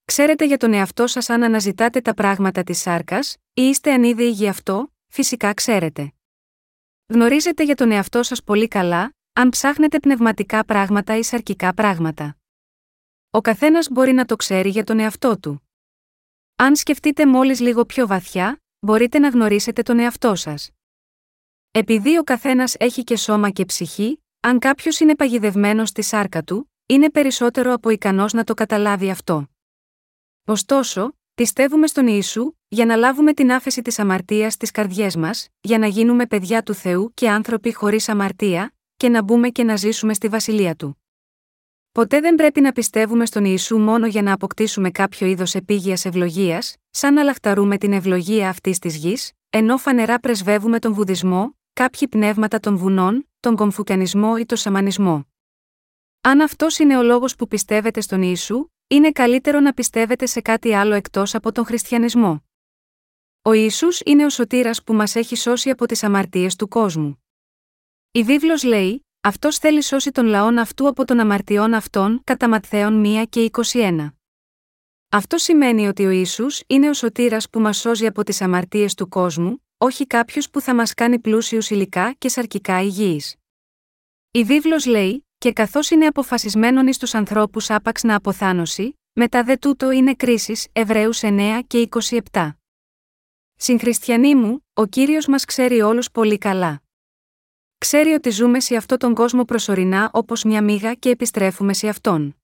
Ξέρετε για τον εαυτό σας αν αναζητάτε τα πράγματα της σάρκας, ή είστε ανίδεοι γι' αυτό, φυσικά ξέρετε. Γνωρίζετε για τον εαυτό σας πολύ καλά, αν ψάχνετε πνευματικά πράγματα ή σαρκικά πράγματα. Ο καθένας μπορεί να το ξέρει για τον εαυτό του. Αν σκεφτείτε μόλις λίγο πιο βαθιά, μπορείτε να γνωρίσετε τον εαυτό σας. Επειδή ο καθένας έχει και σώμα και ψυχή, αν κάποιος είναι παγιδευμένος στη σάρκα του, είναι περισσότερο από ικανός να το καταλάβει αυτό. Ωστόσο, πιστεύουμε στον Ιησού, για να λάβουμε την άφεση της αμαρτίας στις καρδιές μας, για να γίνουμε παιδιά του Θεού και άνθρωποι χωρίς αμαρτία, και να μπούμε και να ζήσουμε στη βασιλεία του. Ποτέ δεν πρέπει να πιστεύουμε στον Ιησού μόνο για να αποκτήσουμε κάποιο είδος επίγειας ευλογίας, σαν να λαχταρούμε την ευλογία αυτής της γης, ενώ φανερά πρεσβεύουμε τον βουδισμό, κάποιοι πνεύματα των βουνών, τον κομφουκανισμό ή τον σαμανισμό. Αν αυτός είναι ο λόγος που πιστεύετε στον Ιησού, είναι καλύτερο να πιστεύετε σε κάτι άλλο εκτός από τον χριστιανισμό. Ο Ιησούς είναι ο σωτήρας που μας έχει σώσει από τις αμαρτίες του κόσμου. Η βίβλος λέει: αυτός θέλει σώσει τον λαόν αυτού από των αμαρτιών αυτών κατά Ματθαίων 1 και 21. Αυτό σημαίνει ότι ο Ισού είναι ο σωτήρας που μας σώζει από τις αμαρτίες του κόσμου, όχι κάποιος που θα μας κάνει πλούσιους υλικά και σαρκικά υγιείς. Η βίβλος λέει, και καθώς είναι αποφασισμένον εις τους ανθρώπους άπαξ να αποθάνωση, μετά δε τούτο είναι κρίσης, Εβραίους 9 και 27. Συγχριστιανοί μου, ο κύριος μας ξέρει όλους πολύ καλά. Ξέρει ότι ζούμε σε αυτόν τον κόσμο προσωρινά όπως μια μίγα και επιστρέφουμε σε αυτόν.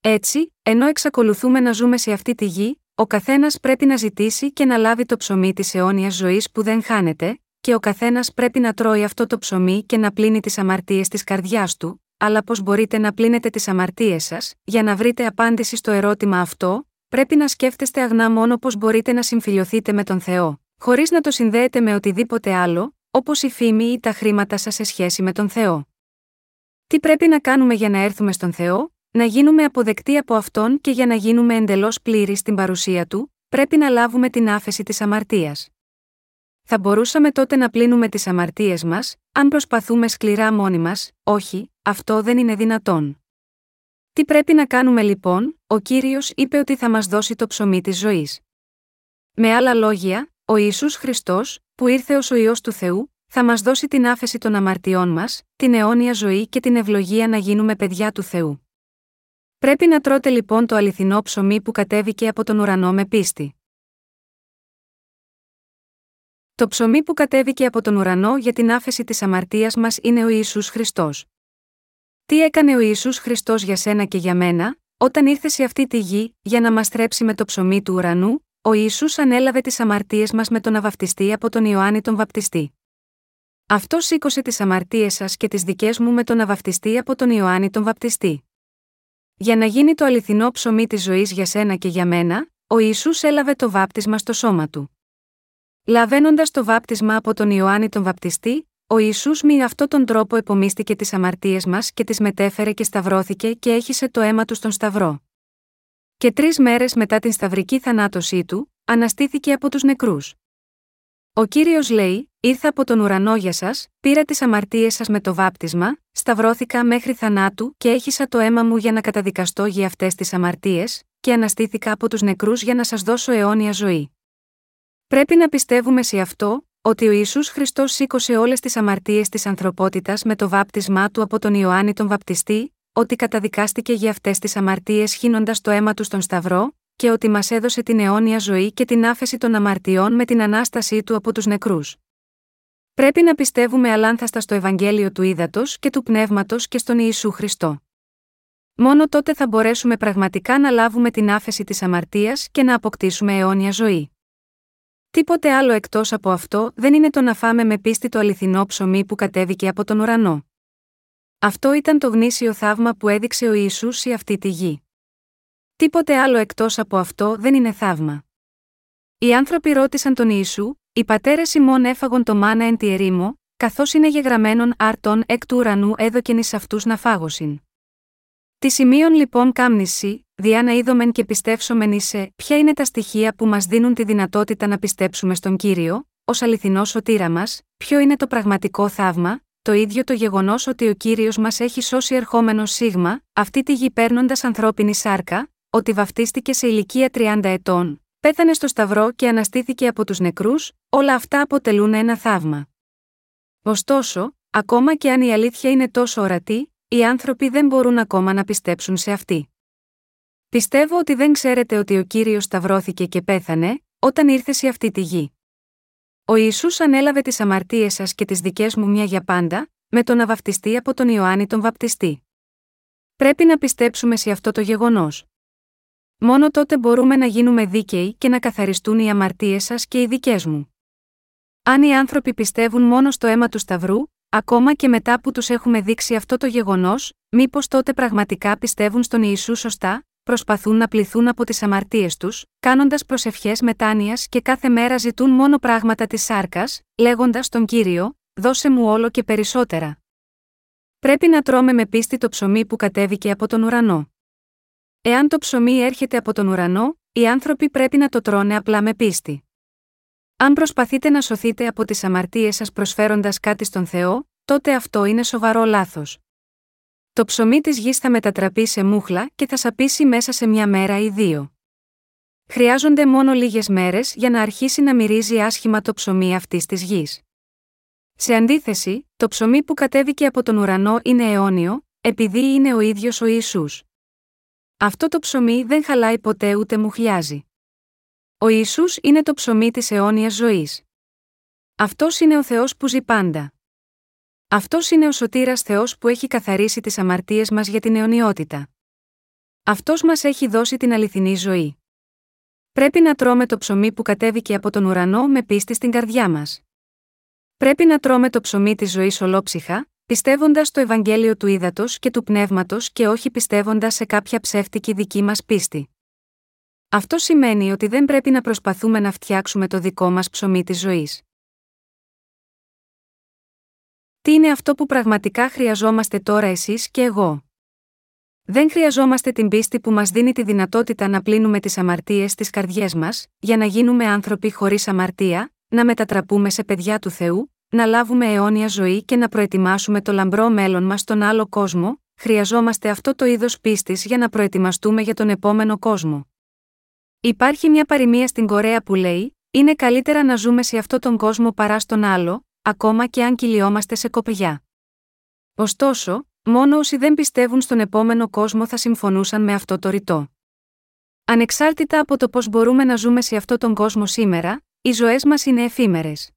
Έτσι, ενώ εξακολουθούμε να ζούμε σε αυτή τη γη, ο καθένας πρέπει να ζητήσει και να λάβει το ψωμί της αιώνιας ζωής που δεν χάνεται, και ο καθένας πρέπει να τρώει αυτό το ψωμί και να πλύνει τις αμαρτίες της καρδιάς του, αλλά πώς μπορείτε να πλύνετε τις αμαρτίες σας, για να βρείτε απάντηση στο ερώτημα αυτό, πρέπει να σκέφτεστε αγνά μόνο πώς μπορείτε να συμφιλειωθείτε με τον Θεό, χωρίς να το συνδέετε με οτιδήποτε άλλο, όπως η φήμη ή τα χρήματα σας σε σχέση με τον Θεό. Τι πρέπει να κάνουμε για να έρθουμε στον Θεό, να γίνουμε αποδεκτοί από Αυτόν και για να γίνουμε εντελώς πλήρη στην παρουσία Του, πρέπει να λάβουμε την άφεση της αμαρτίας. Θα μπορούσαμε τότε να πλύνουμε τις αμαρτίες μας, αν προσπαθούμε σκληρά μόνοι μας, όχι, αυτό δεν είναι δυνατόν. Τι πρέπει να κάνουμε λοιπόν, ο κύριος είπε ότι θα μας δώσει το ψωμί της ζωής. Με άλλα λόγια, ο Ισού Χριστός, που ήρθε ω ο ιό του Θεού, θα μας δώσει την άφεση των αμαρτιών μας, την αιώνια ζωή και την ευλογία να γίνουμε παιδιά του Θεού. Πρέπει να τρώτε λοιπόν το αληθινό ψωμί που κατέβηκε από τον ουρανό με πίστη. Το ψωμί που κατέβηκε από τον ουρανό για την άφεση της αμαρτίας μας είναι ο Ιησούς Χριστός. Τι έκανε ο Ιησούς Χριστός για σένα και για μένα, όταν ήρθες σε αυτή τη γη, για να μας θρέψει με το ψωμί του ουρανού, ο Ιησούς ανέλαβε τις αμαρτίες μας με τον να από τον Ιωάννη τον Βαπτιστή. Αυτό σήκωσε τις αμαρτίες σας και τις δικές μου με τον να από τον Ιωάννη τον Βαπτιστή. Για να γίνει το αληθινό ψωμί της ζωής για σένα και για μένα, ο Ιησούς έλαβε το βάπτισμα στο σώμα του. Λαβαίνοντας το βάπτισμα από τον Ιωάννη τον Βαπτιστή, ο Ιησούς με αυτόν τον τρόπο επομίστηκε τις αμαρτίες μας και τις μετέφερε και σταυρώθηκε και έχισε το αίμα του στον Σταυρό. Και τρεις μέρες μετά την σταυρική θανάτωσή του, αναστήθηκε από τους νεκρούς. Ο κύριος λέει: Ήρθα από τον ουρανό για σας, πήρα τις αμαρτίες σας με το βάπτισμα, σταυρώθηκα μέχρι θανάτου και έχισα το αίμα μου για να καταδικαστώ για αυτές τις αμαρτίες, και αναστήθηκα από τους νεκρούς για να σας δώσω αιώνια ζωή. Πρέπει να πιστεύουμε σε αυτό, ότι ο Ιησούς Χριστός σήκωσε όλες τις αμαρτίες της ανθρωπότητας με το βάπτισμά του από τον Ιωάννη τον Βαπτιστή, ότι καταδικάστηκε για αυτές τις αμαρτίες χύνοντας το αίμα του στον Σταυρό, και ότι μας έδωσε την αιώνια ζωή και την άφεση των αμαρτιών με την Ανάστασή του από τους νεκρούς. Πρέπει να πιστεύουμε αλάνθαστα στο Ευαγγέλιο του Ήδατος και του Πνεύματος και στον Ιησού Χριστό. Μόνο τότε θα μπορέσουμε πραγματικά να λάβουμε την άφεση της αμαρτίας και να αποκτήσουμε αιώνια ζωή. Τίποτε άλλο εκτός από αυτό δεν είναι το να φάμε με πίστη το αληθινό ψωμί που κατέβηκε από τον ουρανό. Αυτό ήταν το γνήσιο θαύμα που έδειξε ο Ιησούς σε αυτή τη γη. Τίποτε άλλο εκτός από αυτό δεν είναι θαύμα. Οι άνθρωποι ρώτησαν τον Ιησού, οι πατέρε ημών έφαγον το μάνα εν τη ερήμο, καθώς είναι γεγραμμένον άρτων εκ του ουρανού έδωκεν εις αυτούς να φάγωσιν. Τι σημείων λοιπόν κάμνηση, διά να είδομεν και πιστεύσομεν είσαι, ποια είναι τα στοιχεία που μας δίνουν τη δυνατότητα να πιστέψουμε στον κύριο, ως αληθινό σωτήρα μας, ποιο είναι το πραγματικό θαύμα, το ίδιο το γεγονός ότι ο κύριος μας έχει σώσει ερχόμενο σίγμα, αυτή τη γη παίρνοντας ανθρώπινη σάρκα, ότι βαφτίστηκε σε ηλικία 30 ετών, πέθανε στο Σταυρό και αναστήθηκε από τους νεκρούς, όλα αυτά αποτελούν ένα θαύμα. Ωστόσο, ακόμα και αν η αλήθεια είναι τόσο ορατή, οι άνθρωποι δεν μπορούν ακόμα να πιστέψουν σε αυτή. Πιστεύω ότι δεν ξέρετε ότι ο κύριος σταυρώθηκε και πέθανε, όταν ήρθε σε αυτή τη γη. Ο Ισού ανέλαβε τις αμαρτίες σας και τις δικές μου μια για πάντα, με τον να βαφτιστεί από τον Ιωάννη τον Βαπτιστή. Πρέπει να πιστέψουμε σε αυτό το γεγονός. Μόνο τότε μπορούμε να γίνουμε δίκαιοι και να καθαριστούν οι αμαρτίες σας και οι δικές μου. Αν οι άνθρωποι πιστεύουν μόνο στο αίμα του Σταυρού, ακόμα και μετά που τους έχουμε δείξει αυτό το γεγονός, μήπως τότε πραγματικά πιστεύουν στον Ιησού σωστά, προσπαθούν να πληθούν από τις αμαρτίες τους, κάνοντας προσευχές μετάνοιας και κάθε μέρα ζητούν μόνο πράγματα της σάρκας, λέγοντας τον κύριο, δώσε μου όλο και περισσότερα. Πρέπει να τρώμε με πίστη το ψωμί που κατέβηκε από τον ουρανό. Εάν το ψωμί έρχεται από τον ουρανό, οι άνθρωποι πρέπει να το τρώνε απλά με πίστη. Αν προσπαθείτε να σωθείτε από τις αμαρτίες σας προσφέροντας κάτι στον Θεό, τότε αυτό είναι σοβαρό λάθος. Το ψωμί της γης θα μετατραπεί σε μούχλα και θα σαπίσει μέσα σε μια μέρα ή δύο. Χρειάζονται μόνο λίγες μέρες για να αρχίσει να μυρίζει άσχημα το ψωμί αυτής της γης. Σε αντίθεση, το ψωμί που κατέβηκε από τον ουρανό είναι αιώνιο, επειδή είναι ο ίδιος ο Ιησούς. Αυτό το ψωμί δεν χαλάει ποτέ ούτε μουχλιάζει. Ο Ιησούς είναι το ψωμί της αιώνιας ζωής. Αυτός είναι ο Θεός που ζει πάντα. Αυτός είναι ο σωτήρας Θεός που έχει καθαρίσει τις αμαρτίες μας για την αιωνιότητα. Αυτός μας έχει δώσει την αληθινή ζωή. Πρέπει να τρώμε το ψωμί που κατέβηκε από τον ουρανό με πίστη στην καρδιά μας. Πρέπει να τρώμε το ψωμί της ζωής ολόψυχα, πιστεύοντας το Ευαγγέλιο του ύδατο και του πνεύματος και όχι πιστεύοντας σε κάποια ψεύτικη δική μας πίστη. Αυτό σημαίνει ότι δεν πρέπει να προσπαθούμε να φτιάξουμε το δικό μας ψωμί της ζωής. Τι είναι αυτό που πραγματικά χρειαζόμαστε τώρα εσείς και εγώ; Δεν χρειαζόμαστε την πίστη που μας δίνει τη δυνατότητα να πλύνουμε τις αμαρτίες στις καρδιές μας, για να γίνουμε άνθρωποι χωρίς αμαρτία, να μετατραπούμε σε παιδιά του Θεού, να λάβουμε αιώνια ζωή και να προετοιμάσουμε το λαμπρό μέλλον μας στον άλλο κόσμο, χρειαζόμαστε αυτό το είδος πίστης για να προετοιμαστούμε για τον επόμενο κόσμο. Υπάρχει μια παροιμία στην Κορέα που λέει: Είναι καλύτερα να ζούμε σε αυτόν τον κόσμο παρά στον άλλο, ακόμα και αν κυλιόμαστε σε κοπιά. Ωστόσο, μόνο όσοι δεν πιστεύουν στον επόμενο κόσμο θα συμφωνούσαν με αυτό το ρητό. Ανεξάρτητα από το πώς μπορούμε να ζούμε σε αυτόν τον κόσμο σήμερα, οι ζωές μας είναι εφήμερες.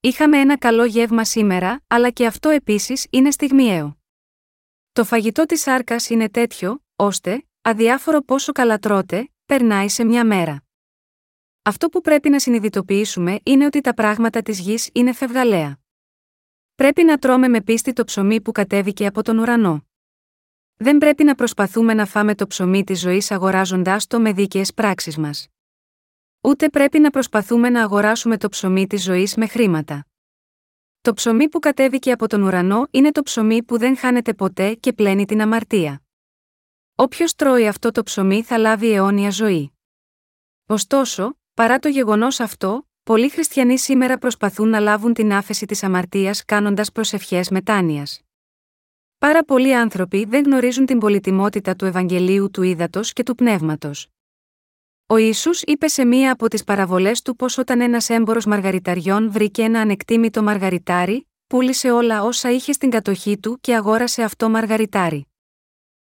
Είχαμε ένα καλό γεύμα σήμερα, αλλά και αυτό επίσης είναι στιγμιαίο. Το φαγητό της άρκα είναι τέτοιο, ώστε, αδιάφορο πόσο καλά τρώτε, περνάει σε μια μέρα. Αυτό που πρέπει να συνειδητοποιήσουμε είναι ότι τα πράγματα της γης είναι φευγαλαία. Πρέπει να τρώμε με πίστη το ψωμί που κατέβηκε από τον ουρανό. Δεν πρέπει να προσπαθούμε να φάμε το ψωμί της ζωής αγοράζοντάς το με δίκαιες πράξεις μας. Ούτε πρέπει να προσπαθούμε να αγοράσουμε το ψωμί της ζωής με χρήματα. Το ψωμί που κατέβηκε από τον ουρανό είναι το ψωμί που δεν χάνεται ποτέ και πλένει την αμαρτία. Όποιος τρώει αυτό το ψωμί θα λάβει αιώνια ζωή. Ωστόσο, παρά το γεγονός αυτό, πολλοί χριστιανοί σήμερα προσπαθούν να λάβουν την άφεση της αμαρτίας κάνοντας προσευχές μετάνοιας. Πάρα πολλοί άνθρωποι δεν γνωρίζουν την πολυτιμότητα του Ευαγγελίου του Ήδατος και του Πνεύματος. Ο Ισού είπε σε μία από τις παραβολές του πως όταν ένας έμπορος μαργαριταριών βρήκε ένα ανεκτήμητο μαργαριτάρι, πούλησε όλα όσα είχε στην κατοχή του και αγόρασε αυτό μαργαριτάρι.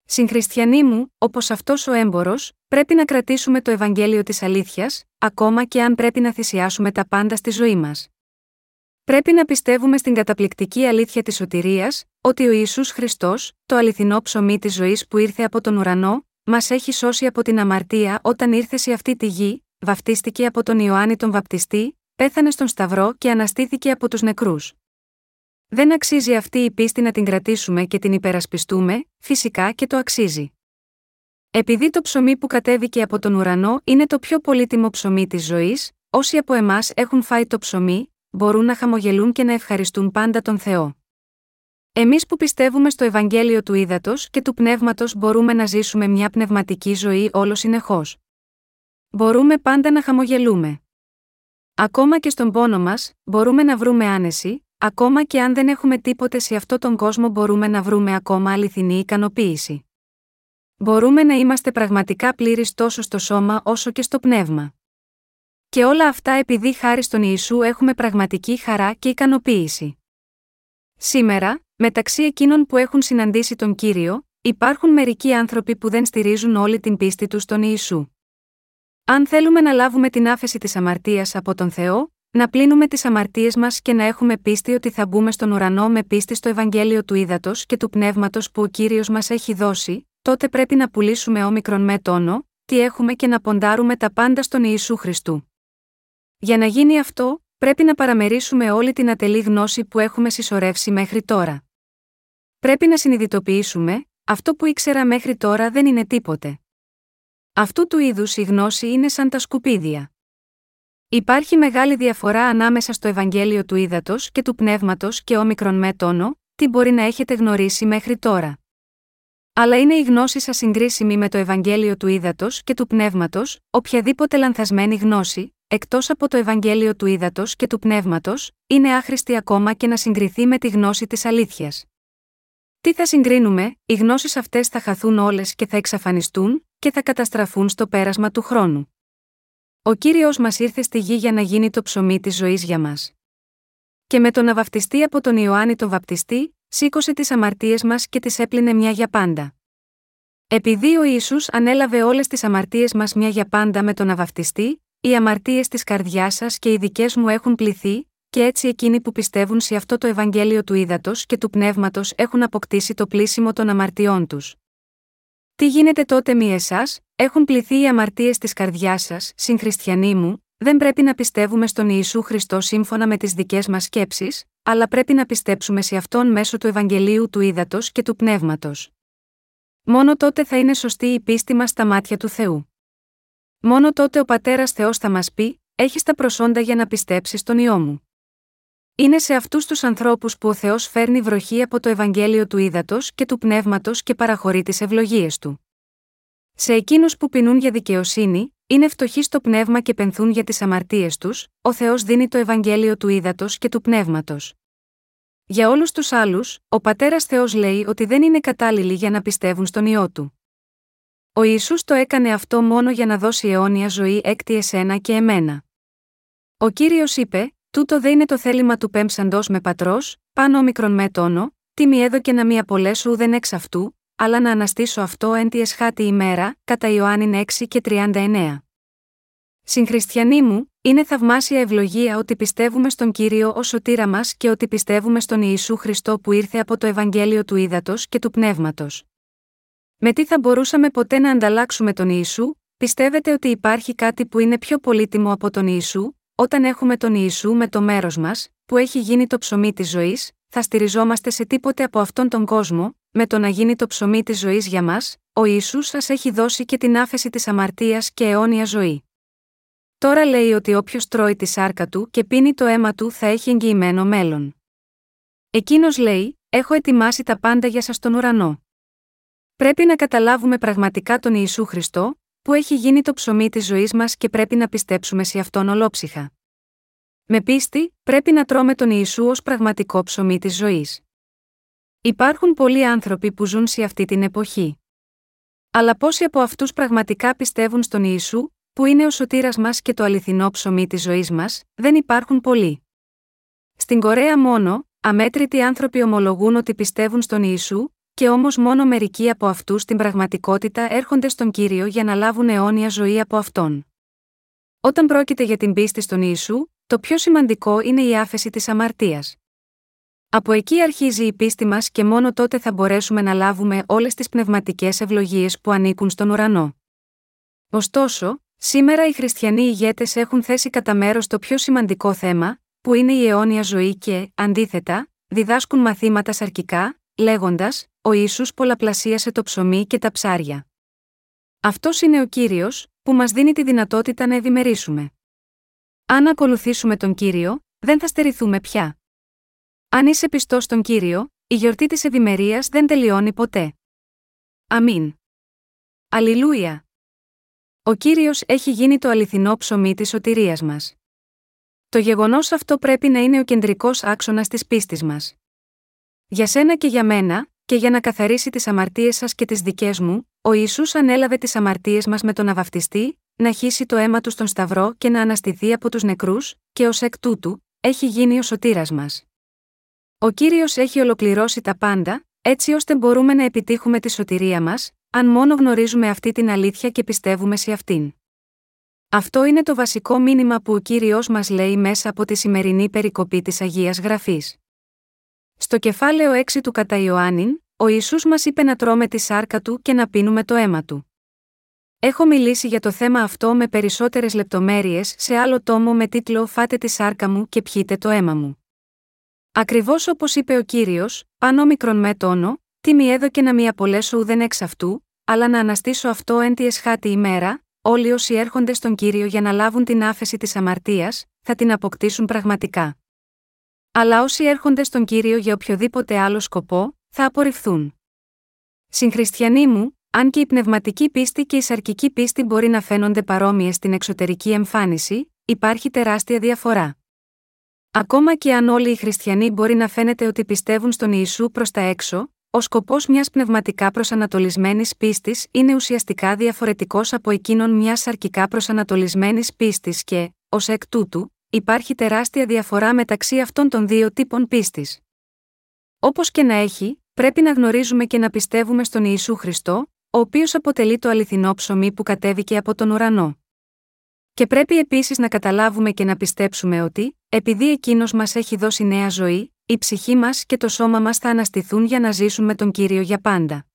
Συγχριστιανοί μου, όπως αυτός ο έμπορος, πρέπει να κρατήσουμε το Ευαγγέλιο της αλήθειας, ακόμα και αν πρέπει να θυσιάσουμε τα πάντα στη ζωή μας. Πρέπει να πιστεύουμε στην καταπληκτική αλήθεια της σωτηρίας, ότι ο Ιησούς Χριστός, το αληθινό ψωμί της ζωής που ήρθε από τον ουρανό, Μας έχει σώσει από την αμαρτία όταν ήρθε σε αυτή τη γη, βαφτίστηκε από τον Ιωάννη τον Βαπτιστή, πέθανε στον Σταυρό και αναστήθηκε από τους νεκρούς. Δεν αξίζει αυτή η πίστη να την κρατήσουμε και την υπερασπιστούμε, φυσικά και το αξίζει. Επειδή το ψωμί που κατέβηκε από τον ουρανό είναι το πιο πολύτιμο ψωμί της ζωής, όσοι από εμάς έχουν φάει το ψωμί, μπορούν να χαμογελούν και να ευχαριστούν πάντα τον Θεό. Εμείς που πιστεύουμε στο Ευαγγέλιο του Ήδατος και του Πνεύματος μπορούμε να ζήσουμε μια πνευματική ζωή όλος συνεχώς. Μπορούμε πάντα να χαμογελούμε. Ακόμα και στον πόνο μας, μπορούμε να βρούμε άνεση, ακόμα και αν δεν έχουμε τίποτε σε αυτόν τον κόσμο μπορούμε να βρούμε ακόμα αληθινή ικανοποίηση. Μπορούμε να είμαστε πραγματικά πλήρεις τόσο στο σώμα όσο και στο πνεύμα. Και όλα αυτά επειδή χάρη στον Ιησού έχουμε πραγματική χαρά και ικανοποίηση. Σήμερα, Μεταξύ εκείνων που έχουν συναντήσει τον κύριο, υπάρχουν μερικοί άνθρωποι που δεν στηρίζουν όλη την πίστη τους στον Ιησού. Αν θέλουμε να λάβουμε την άφεση της αμαρτίας από τον Θεό, να πλύνουμε τις αμαρτίες μας και να έχουμε πίστη ότι θα μπούμε στον ουρανό με πίστη στο Ευαγγέλιο του Ήδατος και του Πνεύματος που ο κύριος μας έχει δώσει, τότε πρέπει να πουλήσουμε όμικρον με τόνο, τι έχουμε και να ποντάρουμε τα πάντα στον Ιησού Χριστού. Για να γίνει αυτό, πρέπει να παραμερίσουμε όλη την ατελή γνώση που έχουμε συσσωρεύσει μέχρι τώρα. Πρέπει να συνειδητοποιήσουμε, αυτό που ήξερα μέχρι τώρα δεν είναι τίποτε. Αυτού του είδους η γνώση είναι σαν τα σκουπίδια. Υπάρχει μεγάλη διαφορά ανάμεσα στο Ευαγγέλιο του Ήδατος και του Πνεύματος και όμικρον με τόνο, τι μπορεί να έχετε γνωρίσει μέχρι τώρα. Αλλά είναι η γνώση σας συγκρίσιμη με το Ευαγγέλιο του Ήδατος και του Πνεύματος, οποιαδήποτε λανθασμένη γνώση, εκτός από το Ευαγγέλιο του Ήδατος και του Πνεύματος, είναι άχρηστη ακόμα και να συγκριθεί με τη γνώση της αλήθειας. Τι θα συγκρίνουμε, οι γνώσεις αυτές θα χαθούν όλες και θα εξαφανιστούν, και θα καταστραφούν στο πέρασμα του χρόνου. Ο κύριος μας ήρθε στη γη για να γίνει το ψωμί της ζωής για μας. Και με τον να βαφτιστεί από τον Ιωάννη τον Βαπτιστή, σήκωσε τις αμαρτίες μας και τις έπλυνε μια για πάντα. Επειδή ο Ισού ανέλαβε όλες τις αμαρτίες μας μια για πάντα με τον να οι αμαρτίες της καρδιάς σας και οι δικές μου έχουν πληθεί, και έτσι εκείνοι που πιστεύουν σε αυτό το Ευαγγέλιο του ύδατο και του πνεύματος έχουν αποκτήσει το πλήσιμο των αμαρτιών τους. Τι γίνεται τότε μη εσάς, έχουν πληθεί οι αμαρτίες της καρδιάς σας, συγχριστιανοί μου, δεν πρέπει να πιστεύουμε στον Ιησού Χριστό σύμφωνα με τις δικές μας σκέψεις, αλλά πρέπει να πιστέψουμε σε αυτόν μέσω του Ευαγγελίου του ύδατο και του πνεύματος. Μόνο τότε θα είναι σωστή η πίστη μας στα μάτια του Θεού. Μόνο τότε ο πατέρας Θεός θα μας πει: Έχεις τα προσόντα για να πιστέψεις στον ιό μου. Είναι σε αυτούς τους ανθρώπους που ο Θεός φέρνει βροχή από το Ευαγγέλιο του ύδατο και του πνεύματος και παραχωρεί τις ευλογίες του. Σε εκείνους που πεινούν για δικαιοσύνη, είναι φτωχοί στο πνεύμα και πενθούν για τις αμαρτίες τους, ο Θεός δίνει το Ευαγγέλιο του ύδατο και του πνεύματος. Για όλους τους άλλους, ο πατέρας Θεός λέει ότι δεν είναι κατάλληλοι για να πιστεύουν στον ιό του. Ο Ιησούς το έκανε αυτό μόνο για να δώσει αιώνια ζωή έκτη εσένα και εμένα. Ο κύριος είπε: Τούτο δεν είναι το θέλημα του πέμψαντο με πατρός, πάνω όμικρον με τόνο, τι μη έδωκε να μη απολέσω δεν εξ αυτού, αλλά να αναστήσω αυτό εν τη εσχάτη ημέρα, κατά Ιωάννη 6 και 39. Συγχριστιανοί μου, είναι θαυμάσια ευλογία ότι πιστεύουμε στον κύριο ως σωτήρα μας και ότι πιστεύουμε στον Ιησού Χριστό που ήρθε από το Ευαγγέλιο του Ήδατος και του Πνεύματος. Με τι θα μπορούσαμε ποτέ να ανταλλάξουμε τον Ιησού, πιστεύετε ότι υπάρχει κάτι που είναι πιο πολύτιμο από τον Ιησού, όταν έχουμε τον Ιησού με το μέρος μας, που έχει γίνει το ψωμί της ζωής, θα στηριζόμαστε σε τίποτε από αυτόν τον κόσμο, με το να γίνει το ψωμί της ζωής για μας, ο Ιησούς σας έχει δώσει και την άφεση της αμαρτίας και αιώνια ζωή. Τώρα λέει ότι όποιος τρώει τη σάρκα του και πίνει το αίμα του θα έχει εγγυημένο μέλλον. Εκείνος λέει: Έχω ετοιμάσει τα πάντα για σας στον ουρανό. Πρέπει να καταλάβουμε πραγματικά τον Ιησού Χριστό, που έχει γίνει το ψωμί της ζωής μας και πρέπει να πιστέψουμε σε αυτόν ολόψυχα. Με πίστη, πρέπει να τρώμε τον Ιησού ως πραγματικό ψωμί της ζωής. Υπάρχουν πολλοί άνθρωποι που ζουν σε αυτή την εποχή. Αλλά πόσοι από αυτούς πραγματικά πιστεύουν στον Ιησού, που είναι ο σωτήρας μας και το αληθινό ψωμί της ζωής μας, δεν υπάρχουν πολλοί. Στην Κορέα μόνο, αμέτρητοι άνθρωποι ομολογούν ότι πιστεύουν στον Ιησού, και όμως μόνο μερικοί από αυτούς στην πραγματικότητα έρχονται στον κύριο για να λάβουν αιώνια ζωή από αυτόν. Όταν πρόκειται για την πίστη στον Ιησού, το πιο σημαντικό είναι η άφεση της αμαρτίας. Από εκεί αρχίζει η πίστη μας και μόνο τότε θα μπορέσουμε να λάβουμε όλες τις πνευματικές ευλογίες που ανήκουν στον ουρανό. Ωστόσο, σήμερα οι χριστιανοί ηγέτες έχουν θέσει κατά μέρος το πιο σημαντικό θέμα, που είναι η αιώνια ζωή και, αντίθετα, διδάσκουν μαθήματα σαρκικά, λέγοντας: Ο Ιησούς πολλαπλασίασε το ψωμί και τα ψάρια. Αυτός είναι ο κύριος, που μας δίνει τη δυνατότητα να ευημερίσουμε. Αν ακολουθήσουμε τον κύριο, δεν θα στερηθούμε πια. Αν είσαι πιστός στον κύριο, η γιορτή της ευημερίας δεν τελειώνει ποτέ. Αμήν. Αλληλούια. Ο κύριος έχει γίνει το αληθινό ψωμί της σωτηρίας μας. Το γεγονός αυτό πρέπει να είναι ο κεντρικός άξονας της πίστης μας. Για σένα και για μένα, και για να καθαρίσει τις αμαρτίες σας και τις δικές μου, ο Ιησούς ανέλαβε τις αμαρτίες μας με τον αβαυτιστή, να χύσει το αίμα του στον Σταυρό και να αναστηθεί από τους νεκρούς, και ως εκ τούτου, έχει γίνει ο σωτήρας μας. Ο κύριος έχει ολοκληρώσει τα πάντα, έτσι ώστε μπορούμε να επιτύχουμε τη σωτηρία μας, αν μόνο γνωρίζουμε αυτή την αλήθεια και πιστεύουμε σε αυτήν. Αυτό είναι το βασικό μήνυμα που ο κύριος μας λέει μέσα από τη σημερινή περικοπή της Αγίας Γραφής. Στο κεφάλαιο 6 του κατά Ιωάννην, ο Ιησούς μας είπε να τρώμε τη σάρκα του και να πίνουμε το αίμα του. Έχω μιλήσει για το θέμα αυτό με περισσότερες λεπτομέρειες σε άλλο τόμο με τίτλο Φάτε τη σάρκα μου και πιείτε το αίμα μου. Ακριβώς όπως είπε ο κύριος, πάνω μικρον με τόνο, τι μη έδωκε να μη απολέσω ουδέν εξ αυτού, αλλά να αναστήσω αυτό εν τη εσχάτη ημέρα, όλοι όσοι έρχονται στον κύριο για να λάβουν την άφεση της αμαρτίας, θα την αποκτήσουν πραγματικά. Αλλά όσοι έρχονται στον κύριο για οποιοδήποτε άλλο σκοπό, θα απορριφθούν. Συγχριστιανοί μου, αν και η πνευματική πίστη και η σαρκική πίστη μπορεί να φαίνονται παρόμοιες στην εξωτερική εμφάνιση, υπάρχει τεράστια διαφορά. Ακόμα και αν όλοι οι χριστιανοί μπορεί να φαίνεται ότι πιστεύουν στον Ιησού προς τα έξω, ο σκοπός μιας πνευματικά προσανατολισμένης πίστης είναι ουσιαστικά διαφορετικός από εκείνον μιας αρκικά προσανατολισμένης πίστης και, ως εκ τούτου, υπάρχει τεράστια διαφορά μεταξύ αυτών των δύο τύπων πίστης. Όπως και να έχει, πρέπει να γνωρίζουμε και να πιστεύουμε στον Ιησού Χριστό, ο οποίος αποτελεί το αληθινό ψωμί που κατέβηκε από τον ουρανό. Και πρέπει επίσης να καταλάβουμε και να πιστέψουμε ότι, επειδή εκείνος μας έχει δώσει νέα ζωή, η ψυχή μας και το σώμα μας θα αναστηθούν για να ζήσουν με τον κύριο για πάντα.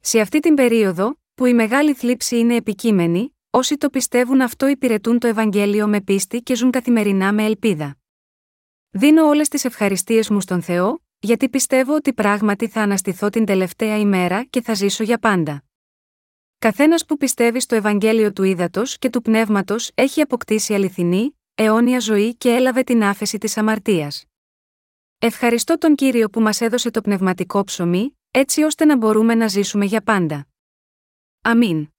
Σε αυτή την περίοδο, που η μεγάλη θλίψη είναι επικείμενη, όσοι το πιστεύουν αυτό υπηρετούν το Ευαγγέλιο με πίστη και ζουν καθημερινά με ελπίδα. Δίνω όλες τις ευχαριστίες μου στον Θεό, γιατί πιστεύω ότι πράγματι θα αναστηθώ την τελευταία ημέρα και θα ζήσω για πάντα. Καθένας που πιστεύει στο Ευαγγέλιο του ύδατο και του πνεύματος έχει αποκτήσει αληθινή, αιώνια ζωή και έλαβε την άφεση της αμαρτίας. Ευχαριστώ τον κύριο που μας έδωσε το πνευματικό ψωμί, έτσι ώστε να μπορούμε να ζήσουμε για πάντα. Αμήν.